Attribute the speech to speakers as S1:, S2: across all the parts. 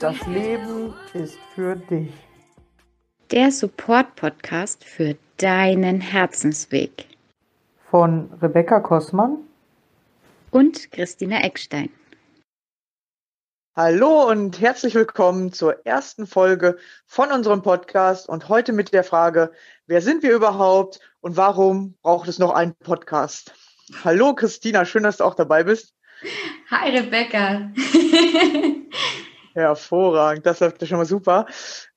S1: Das Leben ist für dich.
S2: Der Support-Podcast für deinen Herzensweg.
S1: Von Rebecca Kossmann
S2: und Christina Eckstein.
S1: Hallo und herzlich willkommen zur ersten Folge von unserem Podcast und heute mit der Frage, wer sind wir überhaupt und warum braucht es noch einen Podcast? Hallo Christina, schön, dass du auch dabei bist.
S2: Hi Rebecca.
S1: Hervorragend, das läuft schon mal super.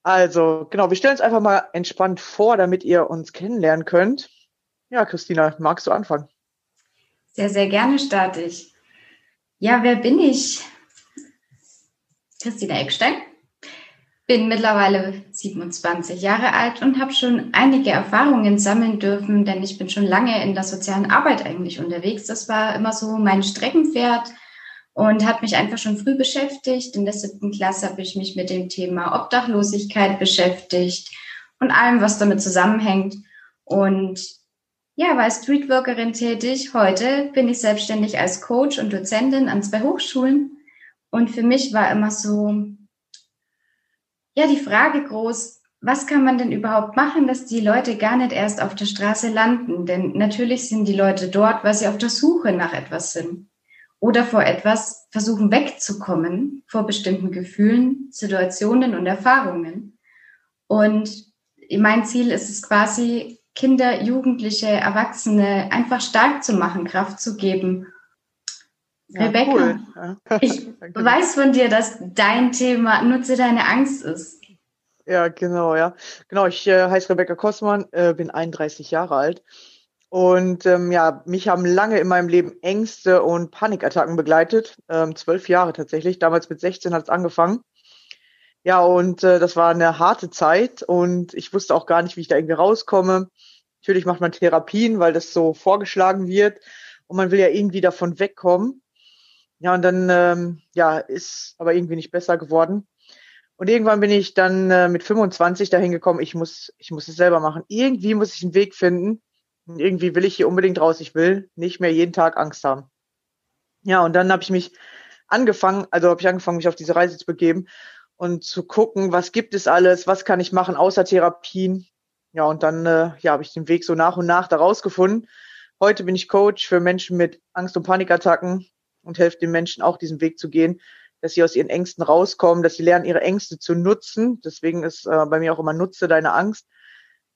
S1: Also, genau, wir stellen uns einfach mal entspannt vor, damit ihr uns kennenlernen könnt. Ja, Christina, magst du anfangen?
S2: Sehr, sehr gerne starte ich. Ja, wer bin ich? Christina Eckstein. Bin mittlerweile 27 Jahre alt und habe schon einige Erfahrungen sammeln dürfen, denn ich bin schon lange in der sozialen Arbeit eigentlich unterwegs. Das war immer so mein Streckenpferd und hat mich einfach schon früh beschäftigt. In der siebten Klasse habe ich mich mit dem Thema Obdachlosigkeit beschäftigt und allem, was damit zusammenhängt. Und ja, war als Streetworkerin tätig. Heute bin ich selbstständig als Coach und Dozentin an zwei Hochschulen. Und für mich war immer so, ja, die Frage groß, was kann man denn überhaupt machen, dass die Leute gar nicht erst auf der Straße landen? Denn natürlich sind die Leute dort, weil sie auf der Suche nach etwas sind oder vor etwas versuchen wegzukommen, vor bestimmten Gefühlen, Situationen und Erfahrungen. Und mein Ziel ist es quasi, Kinder, Jugendliche, Erwachsene einfach stark zu machen, Kraft zu geben. Ja, Rebecca, cool. ja. ich weiß von dir, dass dein Thema Nutze deine Angst ist.
S1: Ja, genau, ja. Genau, ich äh, heiße Rebecca Kossmann, äh, bin 31 Jahre alt und ähm, ja, mich haben lange in meinem Leben Ängste und Panikattacken begleitet. Ähm, zwölf Jahre tatsächlich. Damals mit 16 hat es angefangen. Ja, und äh, das war eine harte Zeit und ich wusste auch gar nicht, wie ich da irgendwie rauskomme. Natürlich macht man Therapien, weil das so vorgeschlagen wird und man will ja irgendwie davon wegkommen. Ja, und dann ähm, ja, ist aber irgendwie nicht besser geworden. Und irgendwann bin ich dann äh, mit 25 dahin gekommen, ich muss, ich muss es selber machen. Irgendwie muss ich einen Weg finden, irgendwie will ich hier unbedingt raus. Ich will nicht mehr jeden Tag Angst haben. Ja, und dann habe ich mich angefangen, also habe ich angefangen, mich auf diese Reise zu begeben und zu gucken, was gibt es alles, was kann ich machen außer Therapien. Ja, und dann äh, ja, habe ich den Weg so nach und nach da rausgefunden. Heute bin ich Coach für Menschen mit Angst- und Panikattacken und helfe den Menschen auch diesen Weg zu gehen, dass sie aus ihren Ängsten rauskommen, dass sie lernen, ihre Ängste zu nutzen. Deswegen ist äh, bei mir auch immer nutze deine Angst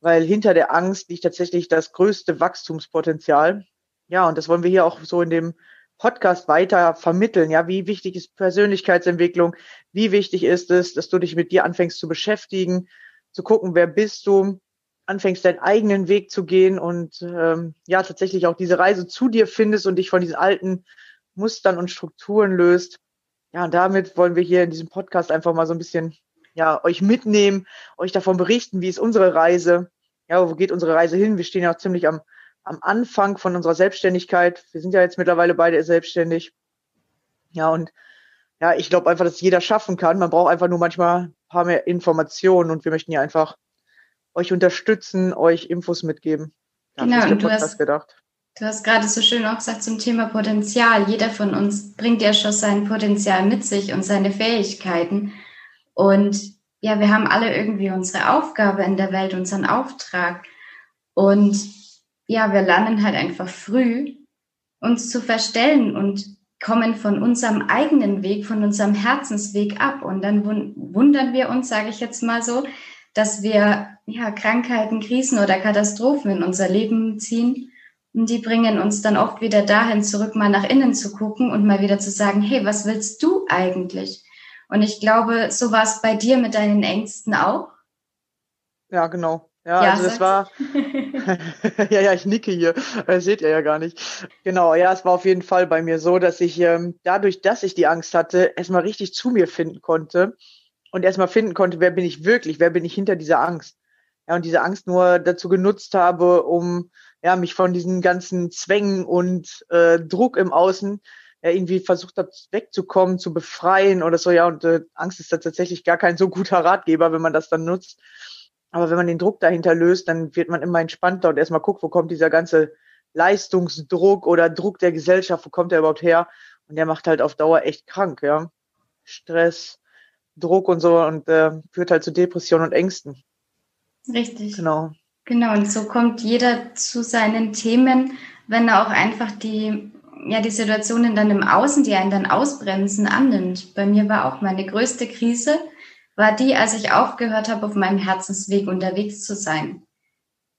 S1: weil hinter der Angst liegt tatsächlich das größte Wachstumspotenzial. Ja, und das wollen wir hier auch so in dem Podcast weiter vermitteln. Ja, wie wichtig ist Persönlichkeitsentwicklung? Wie wichtig ist es, dass du dich mit dir anfängst zu beschäftigen, zu gucken, wer bist du, anfängst deinen eigenen Weg zu gehen und ähm, ja, tatsächlich auch diese Reise zu dir findest und dich von diesen alten Mustern und Strukturen löst. Ja, und damit wollen wir hier in diesem Podcast einfach mal so ein bisschen ja, euch mitnehmen, euch davon berichten, wie ist unsere Reise, ja, wo geht unsere Reise hin? Wir stehen ja auch ziemlich am, am Anfang von unserer Selbstständigkeit. Wir sind ja jetzt mittlerweile beide selbstständig. Ja, und ja, ich glaube einfach, dass jeder schaffen kann. Man braucht einfach nur manchmal ein paar mehr Informationen und wir möchten ja einfach euch unterstützen, euch Infos mitgeben.
S2: Ja, genau, und du hast, gedacht. du hast gerade so schön auch gesagt zum Thema Potenzial. Jeder von uns bringt ja schon sein Potenzial mit sich und seine Fähigkeiten. Und ja, wir haben alle irgendwie unsere Aufgabe in der Welt, unseren Auftrag. Und ja, wir lernen halt einfach früh, uns zu verstellen und kommen von unserem eigenen Weg, von unserem Herzensweg ab. Und dann wundern wir uns, sage ich jetzt mal so, dass wir ja, Krankheiten, Krisen oder Katastrophen in unser Leben ziehen. Und die bringen uns dann oft wieder dahin zurück, mal nach innen zu gucken und mal wieder zu sagen, hey, was willst du eigentlich? Und ich glaube, so war es bei dir mit deinen Ängsten auch.
S1: Ja, genau. Ja, ja also das war. ja, ja, ich nicke hier. Das seht ihr ja gar nicht. Genau, ja, es war auf jeden Fall bei mir so, dass ich ähm, dadurch, dass ich die Angst hatte, erstmal richtig zu mir finden konnte und erstmal finden konnte, wer bin ich wirklich, wer bin ich hinter dieser Angst. Ja, und diese Angst nur dazu genutzt habe, um ja, mich von diesen ganzen Zwängen und äh, Druck im Außen ja, irgendwie versucht hat, wegzukommen, zu befreien oder so. Ja, und äh, Angst ist da tatsächlich gar kein so guter Ratgeber, wenn man das dann nutzt. Aber wenn man den Druck dahinter löst, dann wird man immer entspannter und erstmal guckt, wo kommt dieser ganze Leistungsdruck oder Druck der Gesellschaft, wo kommt der überhaupt her? Und der macht halt auf Dauer echt krank, ja. Stress, Druck und so und äh, führt halt zu Depressionen und Ängsten.
S2: Richtig.
S1: Genau.
S2: Genau, und so kommt jeder zu seinen Themen, wenn er auch einfach die, ja, die Situationen dann im Außen, die einen dann ausbremsen, annimmt. Bei mir war auch meine größte Krise, war die, als ich aufgehört habe, auf meinem Herzensweg unterwegs zu sein.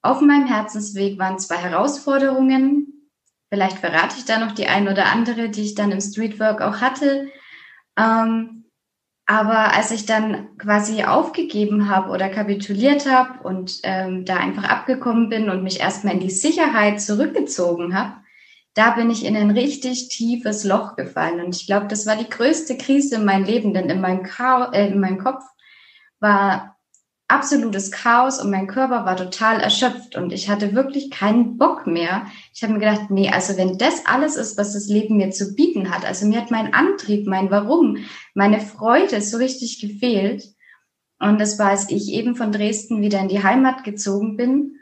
S2: Auf meinem Herzensweg waren zwei Herausforderungen. Vielleicht verrate ich da noch die ein oder andere, die ich dann im Streetwork auch hatte. Ähm, aber als ich dann quasi aufgegeben habe oder kapituliert habe und ähm, da einfach abgekommen bin und mich erstmal in die Sicherheit zurückgezogen habe, da bin ich in ein richtig tiefes Loch gefallen. Und ich glaube, das war die größte Krise in meinem Leben, denn in meinem, Chaos, äh, in meinem Kopf war absolutes Chaos und mein Körper war total erschöpft und ich hatte wirklich keinen Bock mehr. Ich habe mir gedacht, nee, also wenn das alles ist, was das Leben mir zu bieten hat, also mir hat mein Antrieb, mein Warum, meine Freude so richtig gefehlt. Und das war, als ich eben von Dresden wieder in die Heimat gezogen bin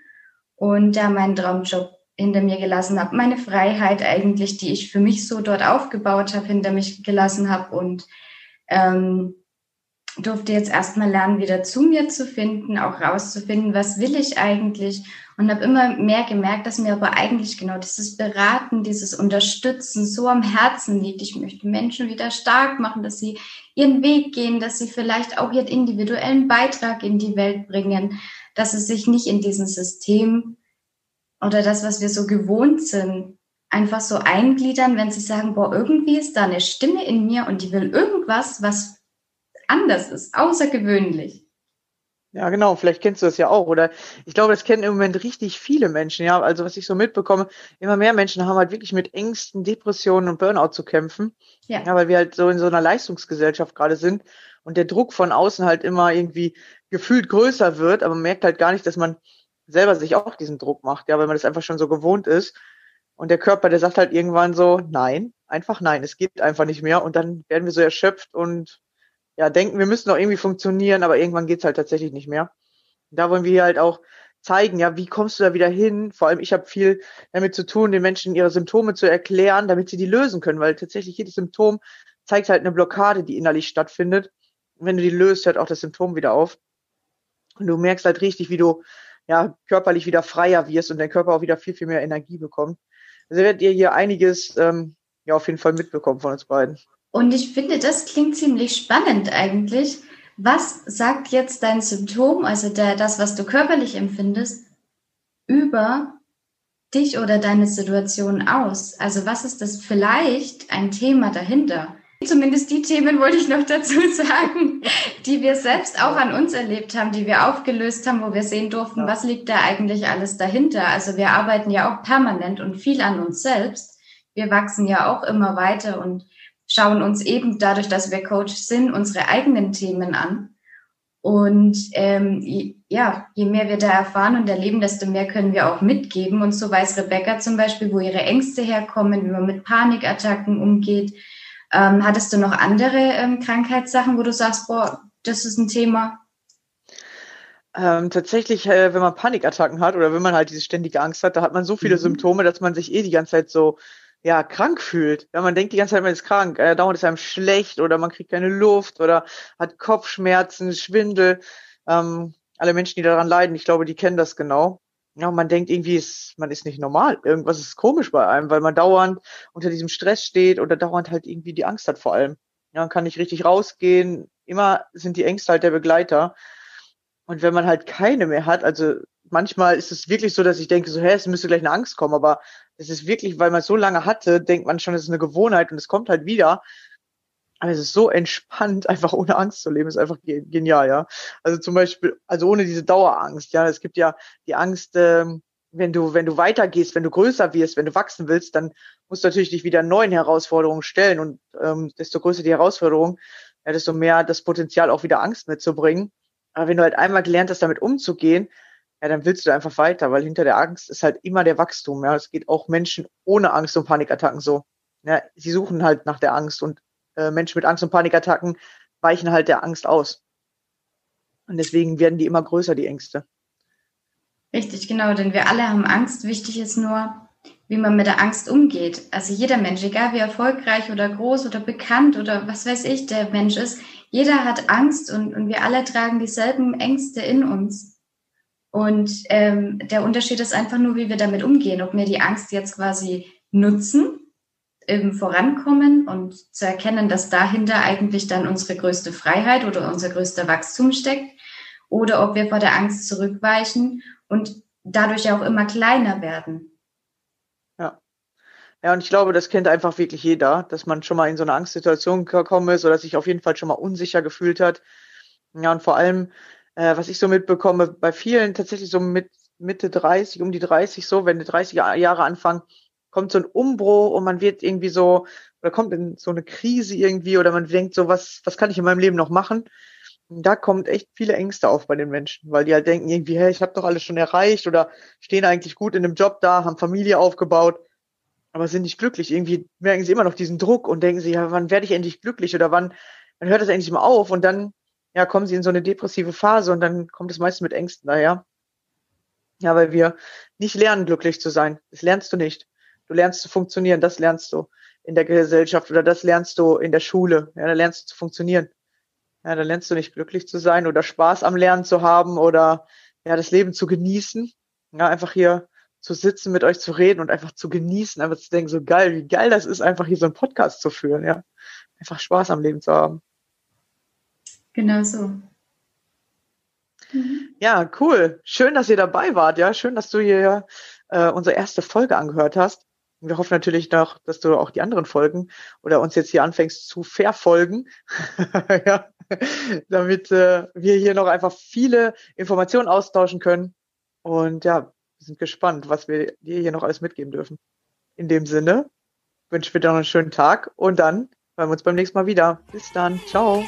S2: und da meinen Traumjob hinter mir gelassen habe, meine Freiheit eigentlich, die ich für mich so dort aufgebaut habe, hinter mich gelassen habe und ähm, durfte jetzt erstmal lernen, wieder zu mir zu finden, auch rauszufinden, was will ich eigentlich und habe immer mehr gemerkt, dass mir aber eigentlich genau dieses Beraten, dieses Unterstützen so am Herzen liegt. Ich möchte Menschen wieder stark machen, dass sie ihren Weg gehen, dass sie vielleicht auch ihren individuellen Beitrag in die Welt bringen, dass sie sich nicht in diesem System oder das, was wir so gewohnt sind, einfach so eingliedern, wenn sie sagen, boah, irgendwie ist da eine Stimme in mir und die will irgendwas, was anders ist, außergewöhnlich.
S1: Ja, genau, vielleicht kennst du das ja auch. Oder ich glaube, das kennen im Moment richtig viele Menschen, ja. Also was ich so mitbekomme, immer mehr Menschen haben halt wirklich mit Ängsten, Depressionen und Burnout zu kämpfen. Ja. ja, weil wir halt so in so einer Leistungsgesellschaft gerade sind und der Druck von außen halt immer irgendwie gefühlt größer wird, aber man merkt halt gar nicht, dass man selber sich auch diesen Druck macht, ja, weil man das einfach schon so gewohnt ist. Und der Körper, der sagt halt irgendwann so, nein, einfach nein, es geht einfach nicht mehr. Und dann werden wir so erschöpft und ja, denken, wir müssen doch irgendwie funktionieren, aber irgendwann geht's halt tatsächlich nicht mehr. da wollen wir halt auch zeigen, ja, wie kommst du da wieder hin? Vor allem, ich habe viel damit zu tun, den Menschen ihre Symptome zu erklären, damit sie die lösen können, weil tatsächlich jedes Symptom zeigt halt eine Blockade, die innerlich stattfindet. Und wenn du die löst, hört auch das Symptom wieder auf. Und du merkst halt richtig, wie du ja körperlich wieder freier wirst und dein Körper auch wieder viel, viel mehr Energie bekommt. Also werdet ihr hier einiges ähm, ja auf jeden Fall mitbekommen von uns beiden.
S2: Und ich finde, das klingt ziemlich spannend eigentlich. Was sagt jetzt dein Symptom, also der, das, was du körperlich empfindest, über dich oder deine Situation aus? Also was ist das vielleicht ein Thema dahinter? Zumindest die Themen wollte ich noch dazu sagen, die wir selbst auch an uns erlebt haben, die wir aufgelöst haben, wo wir sehen durften, was liegt da eigentlich alles dahinter. Also wir arbeiten ja auch permanent und viel an uns selbst. Wir wachsen ja auch immer weiter und schauen uns eben dadurch, dass wir Coach sind, unsere eigenen Themen an. Und ähm, ja, je mehr wir da erfahren und erleben, desto mehr können wir auch mitgeben. Und so weiß Rebecca zum Beispiel, wo ihre Ängste herkommen, wie man mit Panikattacken umgeht. Ähm, hattest du noch andere ähm, Krankheitssachen, wo du sagst, boah, das ist ein Thema?
S1: Ähm, tatsächlich, äh, wenn man Panikattacken hat oder wenn man halt diese ständige Angst hat, da hat man so viele mhm. Symptome, dass man sich eh die ganze Zeit so ja, krank fühlt. Ja, man denkt die ganze Zeit, man ist krank, äh, dauernd ist einem schlecht oder man kriegt keine Luft oder hat Kopfschmerzen, Schwindel. Ähm, alle Menschen, die daran leiden, ich glaube, die kennen das genau. Ja, man denkt irgendwie, ist, man ist nicht normal. Irgendwas ist komisch bei einem, weil man dauernd unter diesem Stress steht oder dauernd halt irgendwie die Angst hat vor allem. Ja, man kann nicht richtig rausgehen. Immer sind die Ängste halt der Begleiter. Und wenn man halt keine mehr hat, also manchmal ist es wirklich so, dass ich denke, so, hä, es müsste gleich eine Angst kommen, aber es ist wirklich, weil man es so lange hatte, denkt man schon, es ist eine Gewohnheit und es kommt halt wieder. Aber es ist so entspannt, einfach ohne Angst zu leben, ist einfach genial, ja. Also zum Beispiel, also ohne diese Dauerangst, ja. Es gibt ja die Angst, ähm, wenn du, wenn du weitergehst, wenn du größer wirst, wenn du wachsen willst, dann musst du natürlich dich wieder neuen Herausforderungen stellen und ähm, desto größer die Herausforderung, ja, desto mehr das Potenzial auch wieder Angst mitzubringen. Aber wenn du halt einmal gelernt hast, damit umzugehen, ja, dann willst du einfach weiter, weil hinter der Angst ist halt immer der Wachstum. Ja, es geht auch Menschen ohne Angst und Panikattacken so. Ja, sie suchen halt nach der Angst und äh, Menschen mit Angst und Panikattacken weichen halt der Angst aus. Und deswegen werden die immer größer, die Ängste.
S2: Richtig, genau, denn wir alle haben Angst. Wichtig ist nur, wie man mit der Angst umgeht. Also jeder Mensch, egal wie erfolgreich oder groß oder bekannt oder was weiß ich der Mensch ist, jeder hat Angst und, und wir alle tragen dieselben Ängste in uns. Und ähm, der Unterschied ist einfach nur, wie wir damit umgehen, ob wir die Angst jetzt quasi nutzen, eben vorankommen und zu erkennen, dass dahinter eigentlich dann unsere größte Freiheit oder unser größter Wachstum steckt, oder ob wir vor der Angst zurückweichen und dadurch auch immer kleiner werden.
S1: Ja, und ich glaube, das kennt einfach wirklich jeder, dass man schon mal in so eine Angstsituation gekommen ist oder sich auf jeden Fall schon mal unsicher gefühlt hat. Ja, und vor allem, äh, was ich so mitbekomme, bei vielen tatsächlich so mit Mitte 30, um die 30 so, wenn die 30 Jahre anfangen, kommt so ein Umbruch und man wird irgendwie so, oder kommt in so eine Krise irgendwie oder man denkt so, was, was kann ich in meinem Leben noch machen? Und da kommt echt viele Ängste auf bei den Menschen, weil die halt denken irgendwie, hey, ich habe doch alles schon erreicht oder stehen eigentlich gut in einem Job da, haben Familie aufgebaut aber sind nicht glücklich. Irgendwie merken sie immer noch diesen Druck und denken sie, ja, wann werde ich endlich glücklich oder wann, wann hört das endlich mal auf? Und dann, ja, kommen sie in so eine depressive Phase und dann kommt es meistens mit Ängsten daher. Ja, weil wir nicht lernen, glücklich zu sein. Das lernst du nicht. Du lernst zu funktionieren, das lernst du in der Gesellschaft oder das lernst du in der Schule. Ja, da lernst du zu funktionieren. Ja, da lernst du nicht glücklich zu sein oder Spaß am Lernen zu haben oder ja, das Leben zu genießen. Ja, einfach hier zu sitzen, mit euch zu reden und einfach zu genießen, einfach zu denken, so geil, wie geil das ist, einfach hier so einen Podcast zu führen, ja. Einfach Spaß am Leben zu haben.
S2: Genau so.
S1: Mhm. Ja, cool. Schön, dass ihr dabei wart, ja. Schön, dass du hier äh, unsere erste Folge angehört hast. Wir hoffen natürlich noch, dass du auch die anderen Folgen oder uns jetzt hier anfängst zu verfolgen, ja, damit äh, wir hier noch einfach viele Informationen austauschen können. Und ja, wir sind gespannt, was wir dir hier noch alles mitgeben dürfen. In dem Sinne wünsche ich dir noch einen schönen Tag und dann hören wir uns beim nächsten Mal wieder. Bis dann. Ciao.